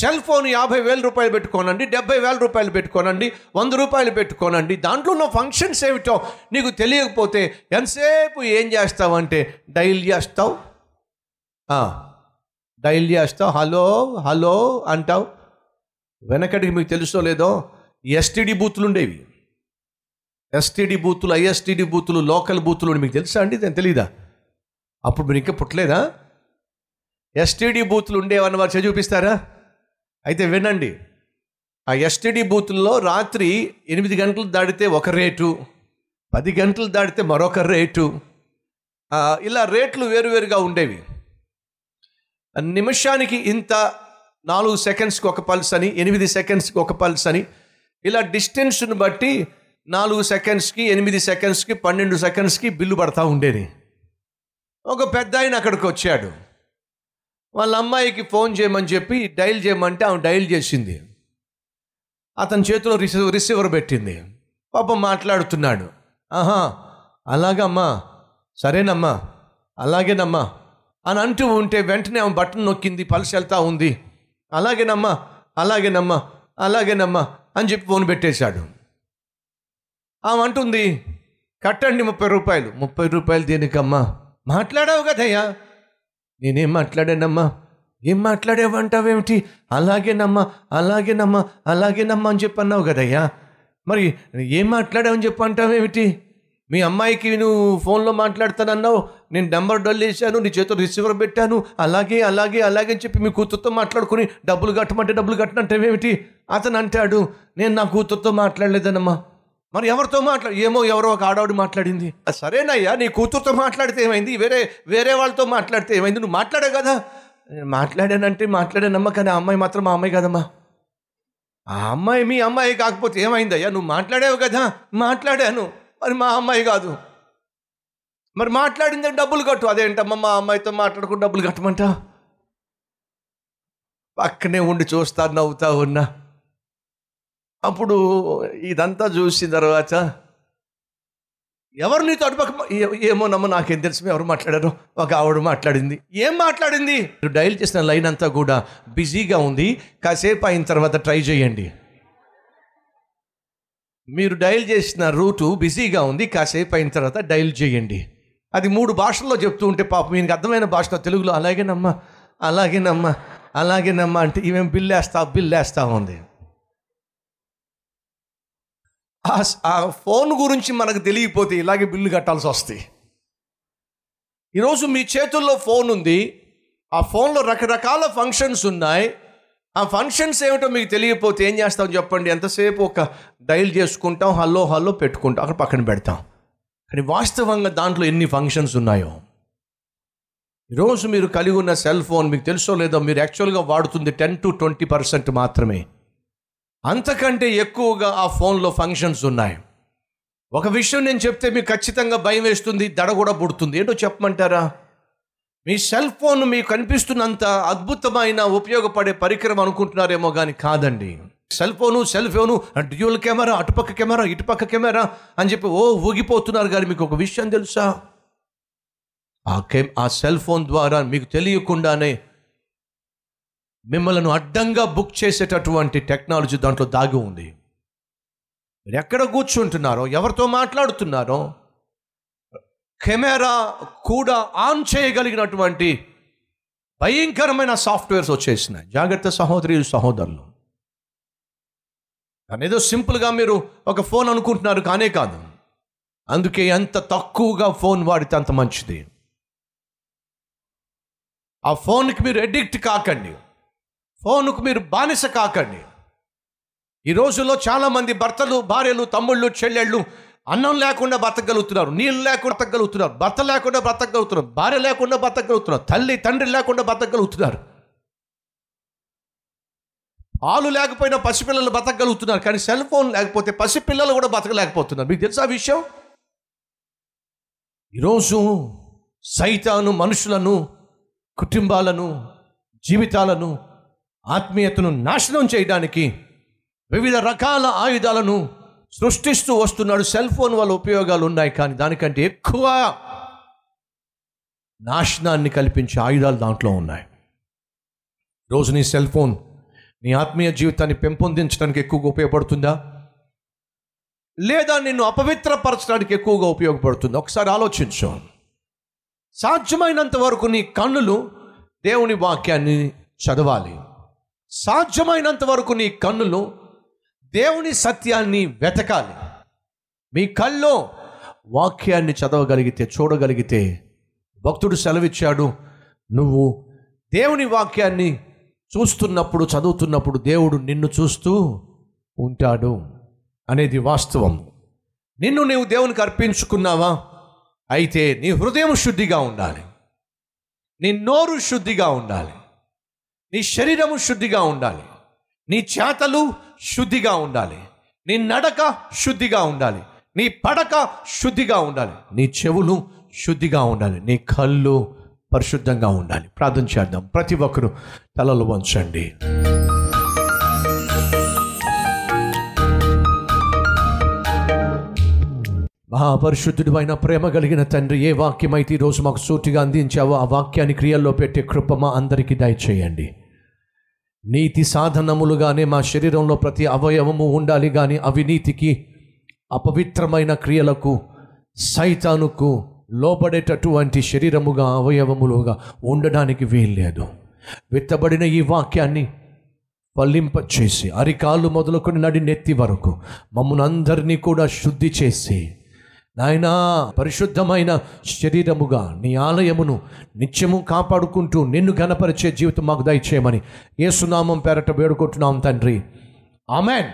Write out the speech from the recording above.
Cell phone యాభై వేల రూపాయలు పెట్టుకోనండి డెబ్బై వేల రూపాయలు పెట్టుకోనండి వంద రూపాయలు పెట్టుకోనండి. దాంట్లో ఉన్న ఫంక్షన్స్ ఏమిటో నీకు తెలియకపోతే ఎంతసేపు ఏం చేస్తావంటే డైల్ చేస్తావు? డైల్ చేస్తావు హలో హలో అంటావు? వెనకటికి మీకు తెలుసో లేదో ఎస్టీడీ బూతులు ఉండేవి. ఎస్టీడీ బూతులు ఐఎస్టీడీ బూతులు లోకల్ బూతులు మీకు తెలుసా అండి? నేను తెలీదా? అప్పుడు మీరు ఇంకా పుట్టలేదా? ఎస్టీడీ బూతులు ఉండేవన్న వారు చదివిపిస్తారా అయితే వినండి. ఆ ఎస్టీడీ బూతుల్లో రాత్రి ఎనిమిది గంటలు దాటితే ఒక రేటు పది గంటలు దాటితే మరొక రేటు. ఇలా రేట్లు వేరువేరుగా ఉండేవి. నిమిషానికి ఇంత నాలుగు సెకండ్స్కి ఒక పల్స్ అని ఎనిమిది సెకండ్స్కి ఒక పల్స్ అని ఇలా డిస్టెన్స్ని బట్టి నాలుగు సెకండ్స్కి ఎనిమిది సెకండ్స్కి పన్నెండు సెకండ్స్కి బిల్లు పడతా ఉండేది. ఒక పెద్ద ఆయన అక్కడికి వచ్చాడు. వాళ్ళ అమ్మాయికి ఫోన్ చేయమని చెప్పి డైల్ చేయమంటే ఆమె డైల్ చేసింది. అతని చేతిలో రిసీవర్ రిసీవర్ పెట్టింది. పాపం మాట్లాడుతున్నాడు. ఆహా అలాగమ్మా సరేనమ్మా అలాగేనమ్మా అని అంటూ ఉంటే వెంటనే ఆమె బటన్ నొక్కింది పలిసి వెళ్తా ఉంది. అలాగేనమ్మా అలాగేనమ్మా అలాగేనమ్మా అని చెప్పి ఫోన్ పెట్టేశాడు. ఆమె అంటుంది కట్టండి ముప్పై రూపాయలు. ముప్పై రూపాయలు దేనికమ్మా? మాట్లాడావు కదయ్యా నేనేం మాట్లాడానమ్మా? ఏం మాట్లాడేవంటావేమిటి? అలాగేనమ్మా అలాగేనమ్మా అలాగేనమ్మా అని చెప్పి అన్నావు కదయ్యా. మరి ఏం మాట్లాడావని చెప్పి అంటావేమిటి మీ అమ్మాయికి నువ్వు ఫోన్లో మాట్లాడతానన్నావు నేను నెంబర్ డల్ వేసాను నీ చేతితో రిసీవర్ పెట్టాను అలాగే అలాగే అలాగే అని చెప్పి మీ కూతురుతో మాట్లాడుకుని డబ్బులు కట్టమంటే డబ్బులు కట్టనంటావేమిటి? అతను అంటాడు నేను నా కూతురుతో మాట్లాడలేదనమ్మా. మరి ఎవరితో మాట్లా ఏమో ఎవరో ఒక ఆడవాడు మాట్లాడింది. సరేనయ్యా నీ కూతురుతో మాట్లాడితే ఏమైంది? వేరే వేరే వాళ్ళతో మాట్లాడితే ఏమైంది? నువ్వు మాట్లాడే కదా. నేను మాట్లాడానంటే మాట్లాడానమ్మా కానీ ఆ అమ్మాయి మాత్రం మా అమ్మాయి కదమ్మా. ఆ అమ్మాయి మీ అమ్మాయి కాకపోతే ఏమైందయ్యా? నువ్వు మాట్లాడావు కదా మాట్లాడాను. మరి మా అమ్మాయి కాదు. మరి మాట్లాడింది? డబ్బులు కట్టు. అదేంటమ్మా మా అమ్మాయితో మాట్లాడుకుని డబ్బులు కట్టమంటా? పక్కనే ఉండి చూస్తా నవ్వుతా ఉన్నా. అప్పుడు ఇదంతా చూసిన తర్వాత ఎవరు నీతో అటుపక్క ఏ- ఏమో నమ్మ నాకేం తెలుసు ఎవరు మాట్లాడారో ఒక ఆవిడ మాట్లాడింది. ఏం మాట్లాడింది? మీరు డైల్ చేసిన లైన్ అంతా కూడా బిజీగా ఉంది కాసేపు అయిన తర్వాత ట్రై చేయండి. మీరు డైల్ చేసిన రూటు బిజీగా ఉంది కాసేపు అయిన తర్వాత డైల్ చేయండి. అది మూడు భాషల్లో చెప్తూ ఉంటే పాపం మీకు అర్థమైన భాషలో తెలుగులో అలాగేనమ్మా అలాగేనమ్మా అలాగేనమ్మా అంటే ఈమెం బిల్ వేస్తా బిల్ వేస్తా ఉంది. ఆ ఫోన్ గురించి మనకు తెలియకపోతే ఇలాగే బిల్లు కట్టాల్సి వస్తాయి. ఈరోజు మీ చేతుల్లో ఫోన్ ఉంది. ఆ ఫోన్లో రకరకాల ఫంక్షన్స్ ఉన్నాయి. ఆ ఫంక్షన్స్ ఏమిటో మీకు తెలియకపోతే ఏం చేస్తాం చెప్పండి. ఎంతసేపు ఒక డైల్ చేసుకుంటాం హలో హలో పెట్టుకుంటాం అక్కడ పక్కన పెడతాం. కానీ వాస్తవంగా దాంట్లో ఎన్ని ఫంక్షన్స్ ఉన్నాయో? ఈరోజు మీరు కలిగి ఉన్న సెల్ ఫోన్ మీకు తెలుసో లేదో మీరు యాక్చువల్గా వాడుతుంది టెన్ టు ట్వంటీ పర్సెంట్ మాత్రమే. అంతకంటే ఎక్కువగా ఆ ఫోన్లో ఫంక్షన్స్ ఉన్నాయి. ఒక విషయం నేను చెప్తే మీకు ఖచ్చితంగా భయం వేస్తుంది దడ కూడా పుడుతుంది. ఏంటో చెప్పమంటారా? మీ సెల్ ఫోన్ మీకు కనిపిస్తున్నంత అద్భుతమైన ఉపయోగపడే పరికరం అనుకుంటున్నారేమో కానీ కాదండి. Cell phone cell phone dual camera అటుపక్క కెమెరా ఇటుపక్క కెమెరా అని చెప్పి ఓ ఊగిపోతున్నారు కానీ మీకు ఒక విషయం తెలుసా? ఆ కె ఆ సెల్ ఫోన్ ద్వారా మీకు తెలియకుండానే మిమ్మల్ని అడ్డంగా బుక్ చేసేటటువంటి టెక్నాలజీ దాంట్లో దాగి ఉంది. మీరు ఎక్కడ కూర్చుంటున్నారో ఎవరితో మాట్లాడుతున్నారో కెమెరా కూడా ఆన్ చేయగలిగినటువంటి భయంకరమైన సాఫ్ట్వేర్స్ వచ్చేసినాయి. జాగ్రత్త సహోదరి సహోదరులు. కానీ ఏదో సింపుల్గా మీరు ఒక ఫోన్ అనుకుంటున్నారు కానే కాదు. అందుకే ఎంత తక్కువగా ఫోన్ వాడితే అంత మంచిది. ఆ ఫోన్కి మీరు ఎడిక్ట్ కాకండి. ఫోన్కు మీరు బానిస కాకండి. ఈ రోజుల్లో చాలామంది భర్తలు భార్యలు తమ్ముళ్ళు చెల్లెళ్ళు అన్నం లేకుండా బ్రతకగలుగుతున్నారు నీళ్ళు లేకుండా బ్రతకగలుగుతున్నారు భర్త లేకుండా బ్రతకగలుగుతున్నారు భార్య లేకుండా బ్రతకగలుగుతున్నారు తల్లి తండ్రి లేకుండా బ్రతకగలుగుతున్నారు. ఆలు లేకపోయినా పసిపిల్లలు బ్రతకగలుగుతున్నారు కానీ సెల్ ఫోన్ లేకపోతే పసిపిల్లలు కూడా బ్రతకలేకపోతున్నారు. మీకు తెలుసా విషయం? ఈరోజు సైతాను మనుషులను కుటుంబాలను జీవితాలను ఆత్మీయతను నాశనం చేయడానికి వివిధ రకాల ఆయుధాలను సృష్టిస్తూ వస్తున్నాడు. సెల్ ఫోన్ వల్ల ఉపయోగాలు ఉన్నాయి కానీ దానికంటే ఎక్కువ నాశనాన్ని కల్పించే ఆయుధాలు దాంట్లో ఉన్నాయి. రోజు నీ సెల్ ఫోన్ నీ ఆత్మీయ జీవితాన్ని పెంపొందించడానికి ఎక్కువగా ఉపయోగపడుతుందా? లేదా నిన్ను అపవిత్రపరచడానికి ఎక్కువగా ఉపయోగపడుతుందా? ఒకసారి ఆలోచించు. సాధ్యమైనంత వరకు నీ కన్నులు దేవుని వాక్యాన్ని చదవాలి. సాధ్యమైనంత వరకు నీ కన్నులు దేవుని సత్యాన్ని వెతకాలి. మీ కల్లో వాక్యాన్ని చదవగలిగితే చూడగలిగితే భక్తుడు సెలవిచ్చాడు నువ్వు దేవుని వాక్యాన్ని చూస్తున్నప్పుడు చదువుతున్నప్పుడు దేవుడు నిన్ను చూస్తూ ఉంటాడు అనేది వాస్తవం. నిన్ను నీవు దేవునికి అర్పించుకున్నావా? అయితే నీ హృదయం శుద్ధిగా ఉండాలి. నీ నోరు శుద్ధిగా ఉండాలి. నీ శరీరము శుద్ధిగా ఉండాలి. నీ చేతలు శుద్ధిగా ఉండాలి. నీ నడక శుద్ధిగా ఉండాలి. నీ పడక శుద్ధిగా ఉండాలి. నీ చెవులు శుద్ధిగా ఉండాలి. నీ కళ్ళు పరిశుద్ధంగా ఉండాలి. ప్రార్థన చేద్దాం. ప్రతి ఒక్కరూ తలలు వంచండి. మహాపరిశుద్ధుడు అయిన ప్రేమ కలిగిన తండ్రి ఏ వాక్యమైతే ఈరోజు మాకు సూటిగా అందించావో ఆ వాక్యాన్ని క్రియల్లో పెట్టే కృప మా అందరికీ దయచేయండి. నీతి సాధనములుగానే మా శరీరంలో ప్రతి అవయవము ఉండాలి కానీ అవినీతికి అపవిత్రమైన క్రియలకు సైతానుకు లోపడేటటువంటి శరీరముగా అవయవములుగా ఉండడానికి వీల్లేదు. విత్తబడిన ఈ వాక్యాన్ని ఫలింప చేసి అరికాళ్ళు మొదలుకొని నడి నెత్తి వరకు మమ్మల్ని అందరినీ కూడా శుద్ధి చేసి నాయనా పరిశుద్ధమైన శరీరముగా నీ ఆలయమును నిత్యము కాపాడుకుంటూ నిన్ను గనపరిచే జీవితం మాకు దయచేయమని ఏసునామం పేరట వేడుకుంటున్నాం తండ్రి. ఆమెన్.